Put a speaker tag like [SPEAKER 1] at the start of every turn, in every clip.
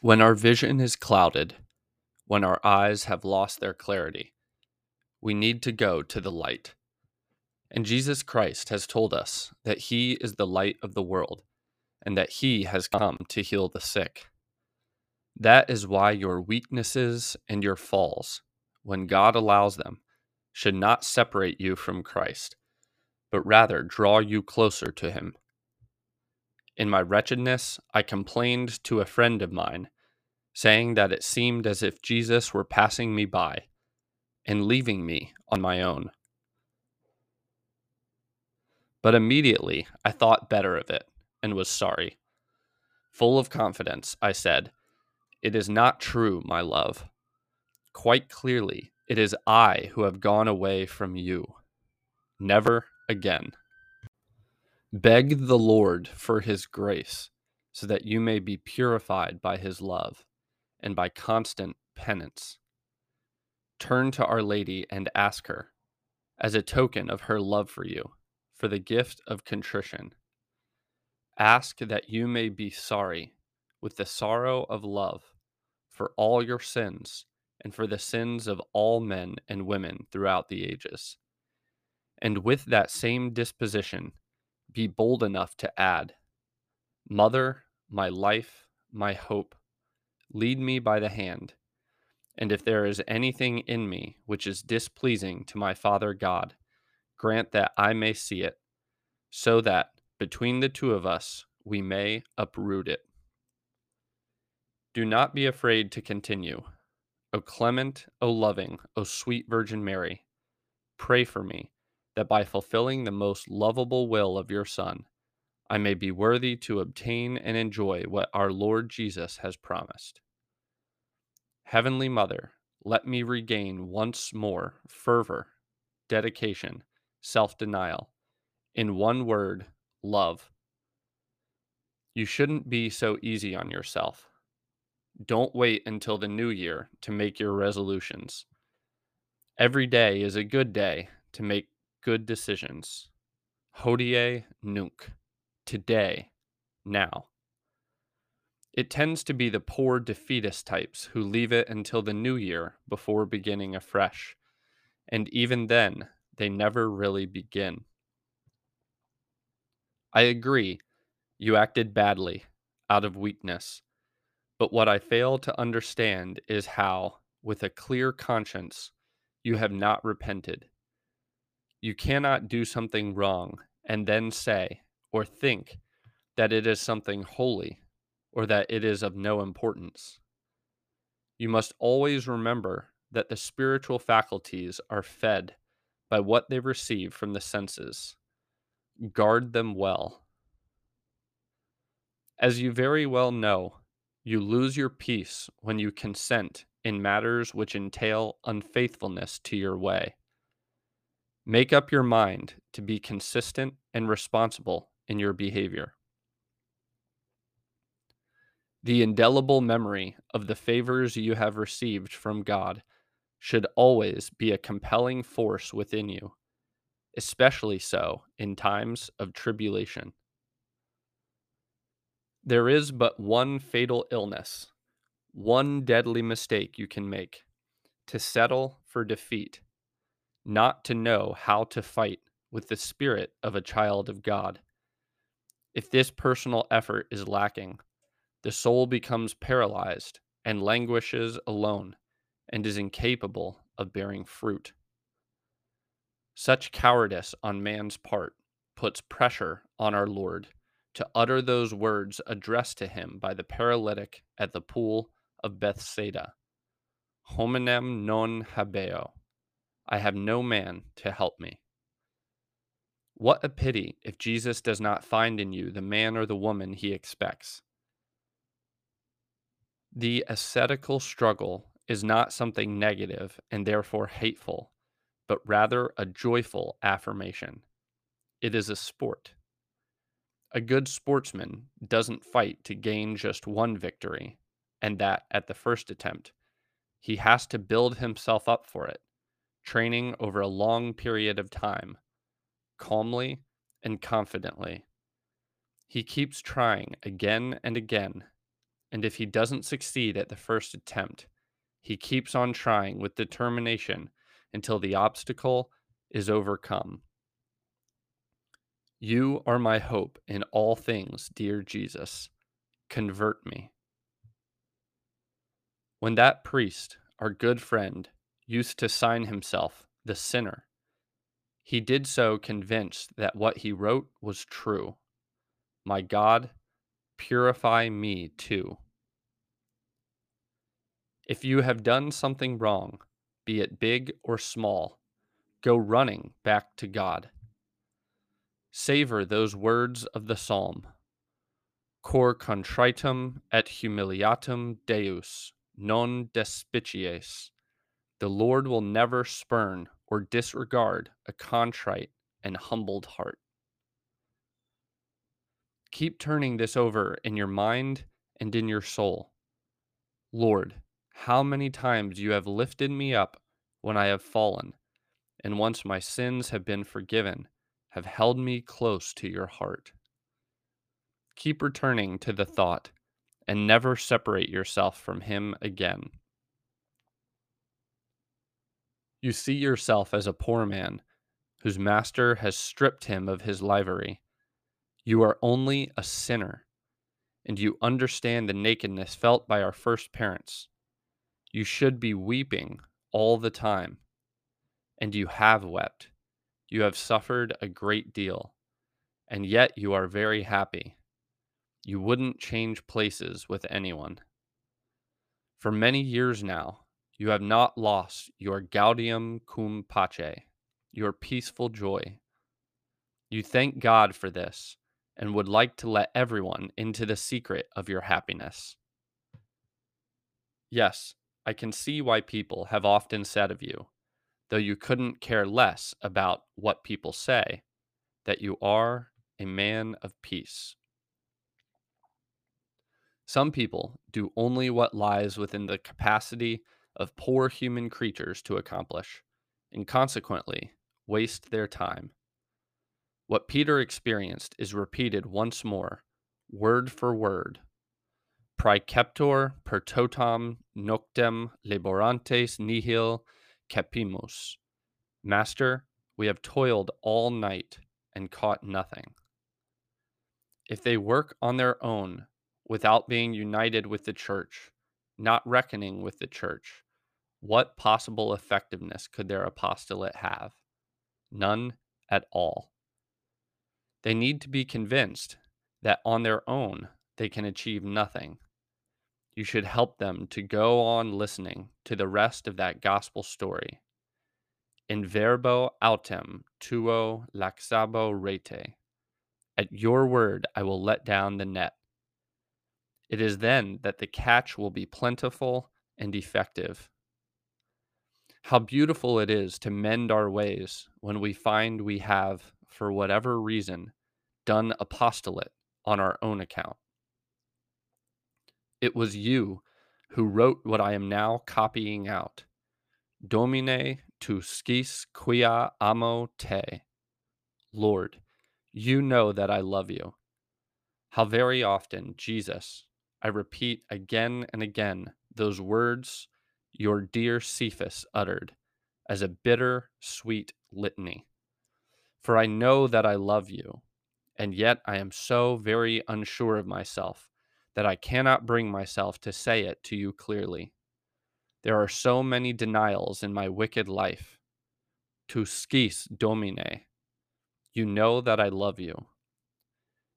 [SPEAKER 1] When our vision is clouded, when our eyes have lost their clarity, we need to go to the light. And Jesus Christ has told us that He is the light of the world and that He has come to heal the sick. That is why your weaknesses and your falls, when God allows them, should not separate you from Christ, but rather draw you closer to Him. In my wretchedness, I complained to a friend of mine, saying that it seemed as if Jesus were passing me by and leaving me on my own. But immediately I thought better of it and was sorry. Full of confidence, I said, It is not true, my love. Quite clearly, it is I who have gone away from you. Never again. Beg the Lord for his grace, so that you may be purified by his love and by constant penance. Turn to Our Lady and ask her, as a token of her love for you, for the gift of contrition. Ask that you may be sorry with the sorrow of love for all your sins and for the sins of all men and women throughout the ages. And with that same disposition, be bold enough to add, Mother, my life, my hope, lead me by the hand. And if there is anything in me which is displeasing to my Father God, grant that I may see it, so that between the two of us we may uproot it. Do not be afraid to continue. O clement, O loving, O sweet Virgin Mary, pray for me that by fulfilling the most lovable will of your Son, I may be worthy to obtain and enjoy what our Lord Jesus has promised. Heavenly Mother, let me regain once more fervor, dedication, self denial, in one word, love. You shouldn't be so easy on yourself. Don't wait until the new year to make your resolutions. Every day is a good day to make good decisions. Hodie nunc. Today. Now. It tends to be the poor defeatist types who leave it until the new year before beginning afresh. And even then, they never really begin. I agree, you acted badly, out of weakness. But what I fail to understand is how, with a clear conscience, you have not repented you cannot do something wrong and then say or think that it is something holy or that it is of no importance. You must always remember that the spiritual faculties are fed by what they receive from the senses. Guard them well. As you very well know, you lose your peace when you consent in matters which entail unfaithfulness to your way. Make up your mind to be consistent and responsible in your behavior. The indelible memory of the favors you have received from God should always be a compelling force within you, especially so in times of tribulation. There is but one fatal illness, one deadly mistake you can make to settle for defeat not to know how to fight with the spirit of a child of God. If this personal effort is lacking, the soul becomes paralyzed and languishes alone and is incapable of bearing fruit. Such cowardice on man's part puts pressure on our Lord to utter those words addressed to him by the paralytic at the pool of Bethsaida Hominem non habeo. I have no man to help me. What a pity if Jesus does not find in you the man or the woman he expects. The ascetical struggle is not something negative and therefore hateful, but rather a joyful affirmation. It is a sport. A good sportsman doesn't fight to gain just one victory, and that at the first attempt. He has to build himself up for it training over a long period of time, calmly and confidently. He keeps trying again and again And if he doesn't succeed at the first attempt, he keeps on trying with determination until the obstacle is overcome. You are my hope in all things, dear Jesus. Convert me. When that priest, our good friend, used to sign himself the sinner, he did so convinced that what he wrote was true. My God, purify me too. If you have done something wrong, be it big or small, go running back to God. Savor those words of the psalm Cor contritum et humiliatum Deus non despicies. The Lord will never spurn or disregard a contrite and humbled heart. Keep turning this over in your mind and in your soul. Lord, how many times you have lifted me up when I have fallen, and once my sins have been forgiven, have held me close to your heart. Keep returning to the thought and never separate yourself from him again. You see yourself as a poor man whose master has stripped him of his livery. You are only a sinner, and you understand the nakedness felt by our first parents. You should be weeping all the time, and you have wept. You have suffered a great deal, and yet you are very happy. You wouldn't change places with anyone. For many years now, you have not lost your gaudium cum pace, your peaceful joy. You thank God for this and would like to let everyone into the secret of your happiness. Yes, I can see why people have often said of you, though you couldn't care less about what people say, that you are a man of peace. Some people do only what lies within the capacity of poor human creatures to accomplish, and consequently waste their time. What Peter experienced is repeated once more, word for word. Praeceptor per totam noctem laborantes nihil capimus. Master, we have toiled all night and caught nothing. If they work on their own without being united with the church, not reckoning with the church, what possible effectiveness could their apostolate have? None at all. They need to be convinced that on their own they can achieve nothing. You should help them to go on listening to the rest of that gospel story. In verbo autem tuo laxabo rete. At your word I will let down the net. It is then that the catch will be plentiful and effective. How beautiful it is to mend our ways when we find we have, for whatever reason, done apostolate on our own account. It was you who wrote what I am now copying out. Domine tu scis quia amo te. Lord, you know that I love you. How very often, Jesus, I repeat again and again those words your dear Cephas uttered as a bitter, sweet litany. For I know that I love you, and yet I am so very unsure of myself that I cannot bring myself to say it to you clearly. There are so many denials in my wicked life. Tu domine. You know that I love you.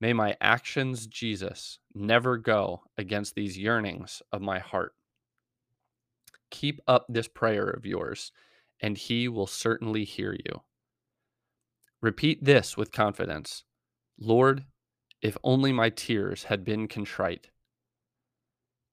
[SPEAKER 1] May my actions, Jesus, never go against these yearnings of my heart. Keep up this prayer of yours, and he will certainly hear you. Repeat this with confidence Lord, if only my tears had been contrite.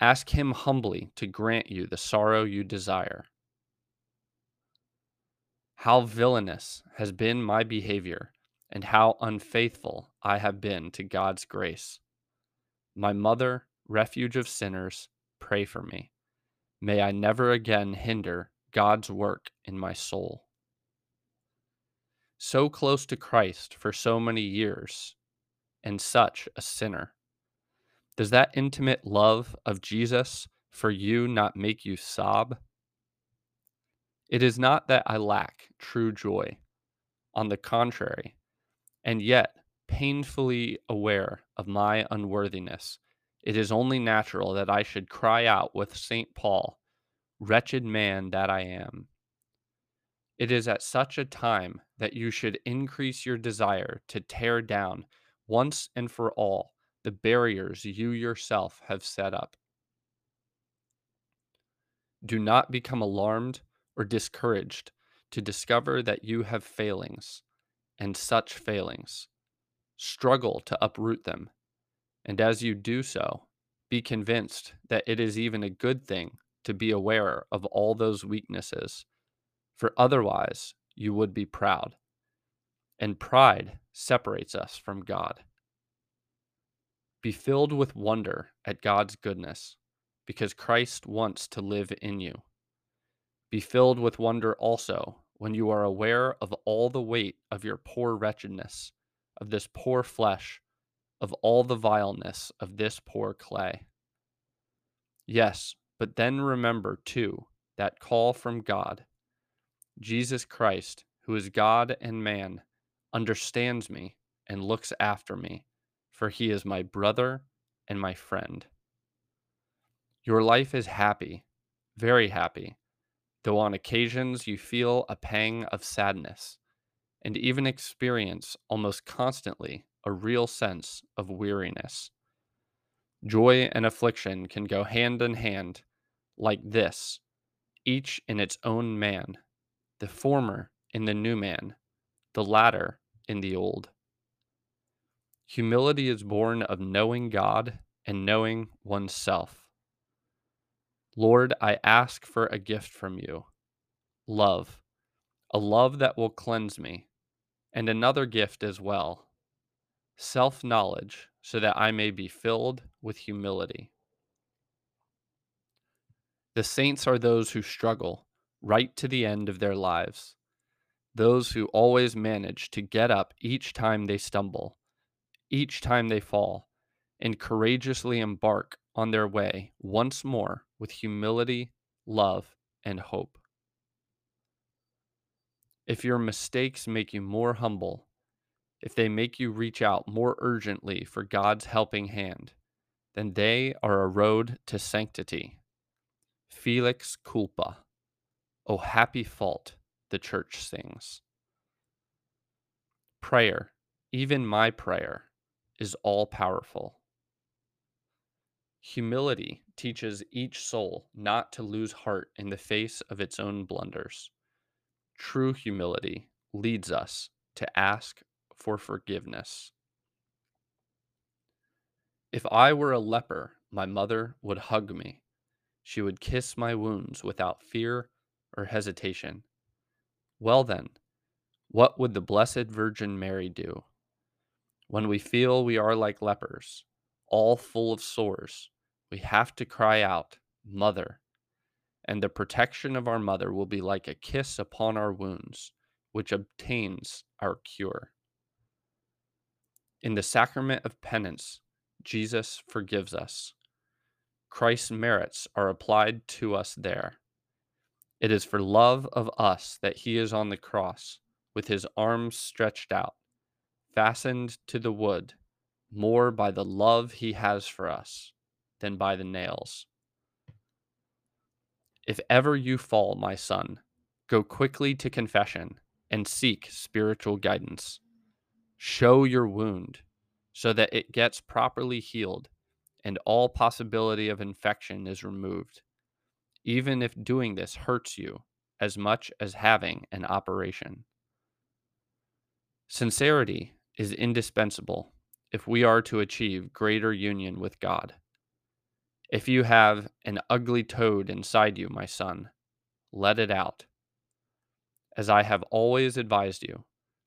[SPEAKER 1] Ask him humbly to grant you the sorrow you desire. How villainous has been my behavior, and how unfaithful I have been to God's grace. My mother, refuge of sinners, pray for me. May I never again hinder God's work in my soul. So close to Christ for so many years, and such a sinner. Does that intimate love of Jesus for you not make you sob? It is not that I lack true joy. On the contrary, and yet, painfully aware of my unworthiness, it is only natural that I should cry out with St. Paul, Wretched man that I am. It is at such a time that you should increase your desire to tear down, once and for all, the barriers you yourself have set up. Do not become alarmed or discouraged to discover that you have failings, and such failings. Struggle to uproot them, and as you do so, be convinced that it is even a good thing to be aware of all those weaknesses, for otherwise you would be proud, and pride separates us from God. Be filled with wonder at God's goodness, because Christ wants to live in you. Be filled with wonder also when you are aware of all the weight of your poor wretchedness, of this poor flesh, of all the vileness of this poor clay. Yes, but then remember, too, that call from God. Jesus Christ, who is God and man, understands me and looks after me, for he is my brother and my friend. Your life is happy, very happy, though on occasions you feel a pang of sadness, and even experience almost constantly a real sense of weariness. Joy and affliction can go hand in hand like this, each in its own man, the former in the new man, the latter in the old. Humility is born of knowing God and knowing oneself. Lord, I ask for a gift from you love, a love that will cleanse me, and another gift as well self knowledge, so that I may be filled with humility. The saints are those who struggle right to the end of their lives, those who always manage to get up each time they stumble, each time they fall, and courageously embark on their way once more with humility, love, and hope. If your mistakes make you more humble, if they make you reach out more urgently for God's helping hand, then they are a road to sanctity Felix culpa. O happy fault, the church sings. Prayer, even my prayer, is all powerful. Humility teaches each soul not to lose heart in the face of its own blunders. True humility leads us to ask for forgiveness. If I were a leper, my mother would hug me. She would kiss my wounds without fear or hesitation. Well, then, what would the Blessed Virgin Mary do? When we feel we are like lepers, all full of sores, we have to cry out, Mother. And the protection of our mother will be like a kiss upon our wounds, which obtains our cure. In the sacrament of penance, Jesus forgives us. Christ's merits are applied to us there. It is for love of us that he is on the cross, with his arms stretched out, fastened to the wood, more by the love he has for us than by the nails. If ever you fall, my son, go quickly to confession and seek spiritual guidance. Show your wound so that it gets properly healed and all possibility of infection is removed, even if doing this hurts you as much as having an operation. Sincerity is indispensable if we are to achieve greater union with God. If you have an ugly toad inside you, my son, let it out. As I have always advised you,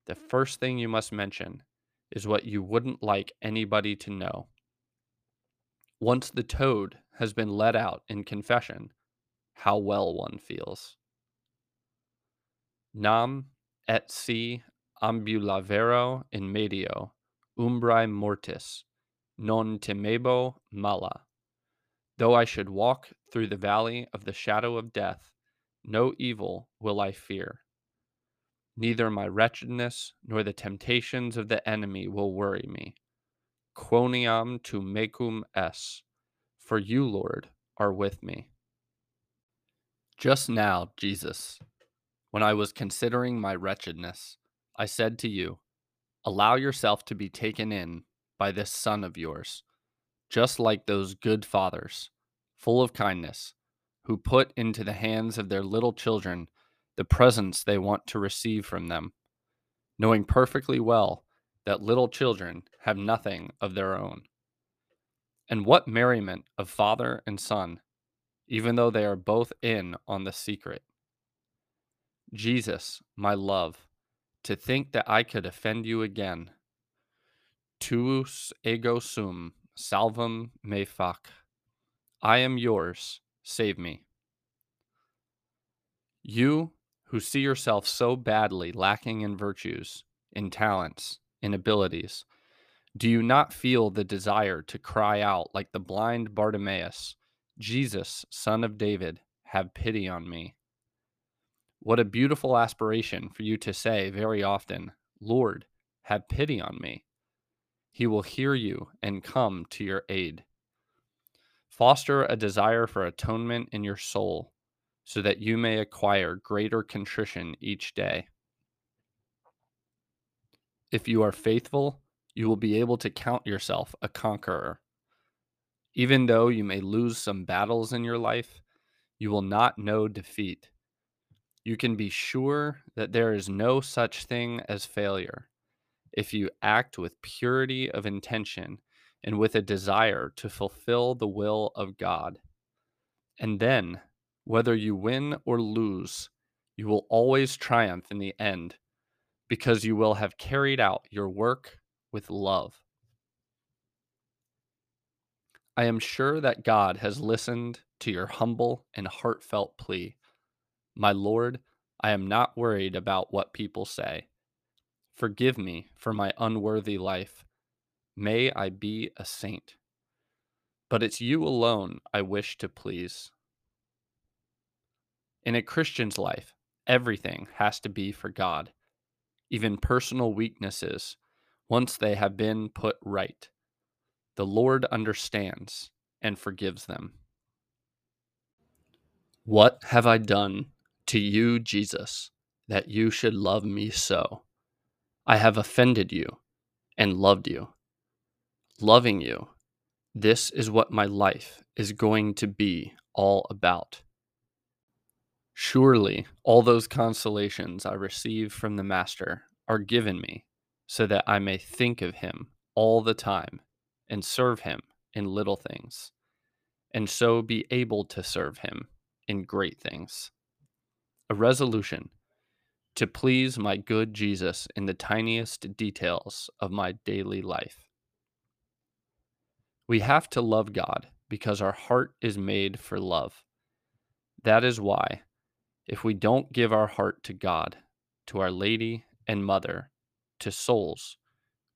[SPEAKER 1] the first thing you must mention is what you wouldn't like anybody to know. Once the toad has been let out in confession, how well one feels. Nam et si ambulavero in medio, umbrae mortis, non timebo mala. Though I should walk through the valley of the shadow of death, no evil will I fear. Neither my wretchedness nor the temptations of the enemy will worry me. Quoniam tu mecum es, for you, Lord, are with me. Just now, Jesus, when I was considering my wretchedness, I said to you, Allow yourself to be taken in by this Son of yours, just like those good fathers, full of kindness, who put into the hands of their little children the presents they want to receive from them, knowing perfectly well that little children have nothing of their own. And what merriment of father and son, even though they are both in on the secret. Jesus, my love, to think that I could offend you again. Tuus ego sum, salvum me fac. I am yours, save me. You who see yourself so badly lacking in virtues, in talents, in abilities, do you not feel the desire to cry out like the blind Bartimaeus, Jesus, son of David, have pity on me? What a beautiful aspiration for you to say very often, Lord, have pity on me. He will hear you and come to your aid. Foster a desire for atonement in your soul so that you may acquire greater contrition each day. If you are faithful, you will be able to count yourself a conqueror. Even though you may lose some battles in your life, you will not know defeat you can be sure that there is no such thing as failure if you act with purity of intention and with a desire to fulfill the will of God. And then, whether you win or lose, you will always triumph in the end because you will have carried out your work with love. I am sure that God has listened to your humble and heartfelt plea my Lord, I am not worried about what people say. Forgive me for my unworthy life. May I be a saint. But it's you alone I wish to please. In a Christian's life, everything has to be for God, even personal weaknesses, once they have been put right. The Lord understands and forgives them. What have I done to you, Jesus, that you should love me so. I have offended you and loved you. Loving you, this is what my life is going to be all about. Surely all those consolations I receive from the Master are given me so that I may think of him all the time and serve him in little things, and so be able to serve him in great things a resolution to please my good Jesus in the tiniest details of my daily life. We have to love God because our heart is made for love. That is why, if we don't give our heart to God, to Our Lady and Mother, to souls,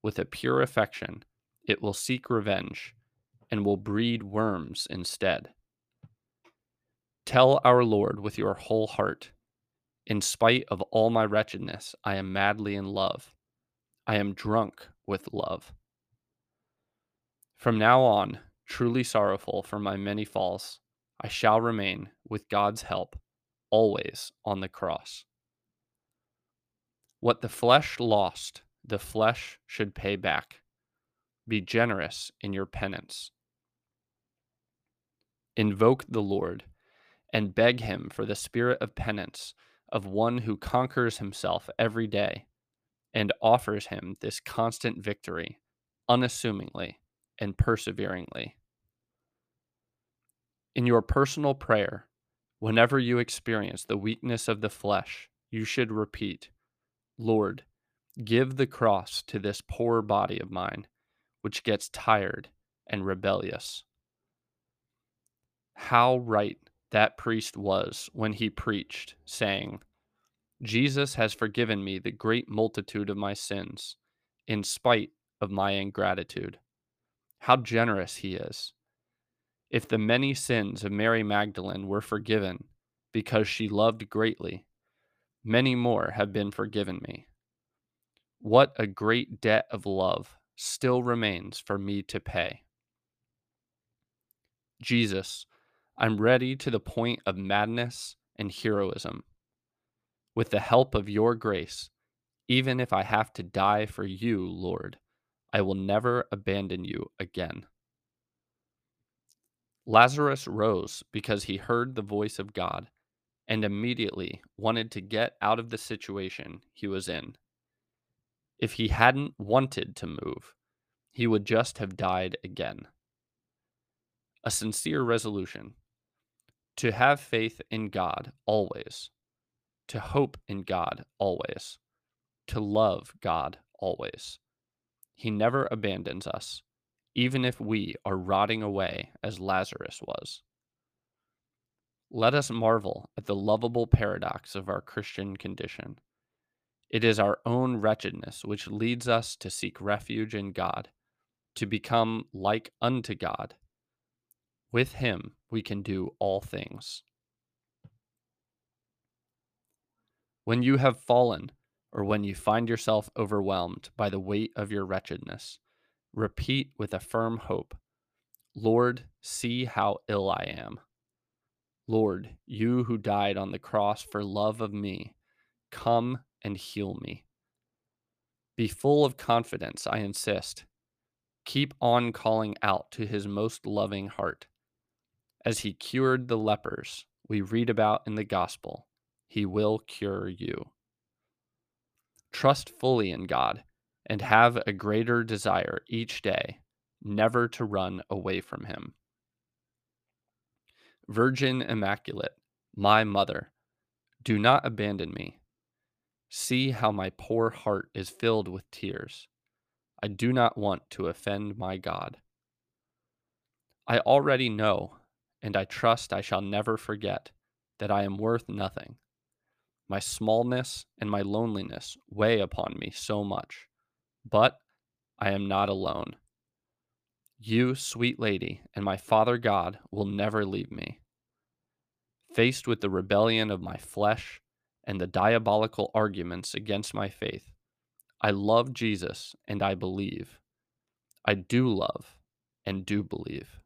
[SPEAKER 1] with a pure affection, it will seek revenge and will breed worms instead. Tell our Lord with your whole heart in spite of all my wretchedness, I am madly in love. I am drunk with love. From now on, truly sorrowful for my many falls, I shall remain, with God's help, always on the cross. What the flesh lost, the flesh should pay back. Be generous in your penance. Invoke the Lord and beg him for the spirit of penance of one who conquers himself every day and offers him this constant victory, unassumingly and perseveringly. In your personal prayer, whenever you experience the weakness of the flesh, you should repeat, Lord, give the cross to this poor body of mine, which gets tired and rebellious. How right that priest was when he preached, saying, Jesus has forgiven me the great multitude of my sins, in spite of my ingratitude. How generous he is. If the many sins of Mary Magdalene were forgiven because she loved greatly, many more have been forgiven me. What a great debt of love still remains for me to pay. Jesus, I'm ready to the point of madness and heroism. With the help of your grace, even if I have to die for you, Lord, I will never abandon you again. Lazarus rose because he heard the voice of God and immediately wanted to get out of the situation he was in. If he hadn't wanted to move, he would just have died again. A sincere resolution to have faith in God always, to hope in God always, to love God always. He never abandons us, even if we are rotting away as Lazarus was. Let us marvel at the lovable paradox of our Christian condition. It is our own wretchedness which leads us to seek refuge in God, to become like unto God. With Him we can do all things. When you have fallen, or when you find yourself overwhelmed by the weight of your wretchedness, repeat with a firm hope Lord, see how ill I am. Lord, you who died on the cross for love of me, come and heal me. Be full of confidence, I insist. Keep on calling out to his most loving heart. As he cured the lepers we read about in the gospel, he will cure you. Trust fully in God and have a greater desire each day never to run away from him. Virgin Immaculate, my mother, do not abandon me. See how my poor heart is filled with tears. I do not want to offend my God. I already know, and I trust I shall never forget, that I am worth nothing. My smallness and my loneliness weigh upon me so much, but I am not alone. You, sweet lady, and my Father God will never leave me. Faced with the rebellion of my flesh and the diabolical arguments against my faith, I love Jesus and I believe. I do love and do believe.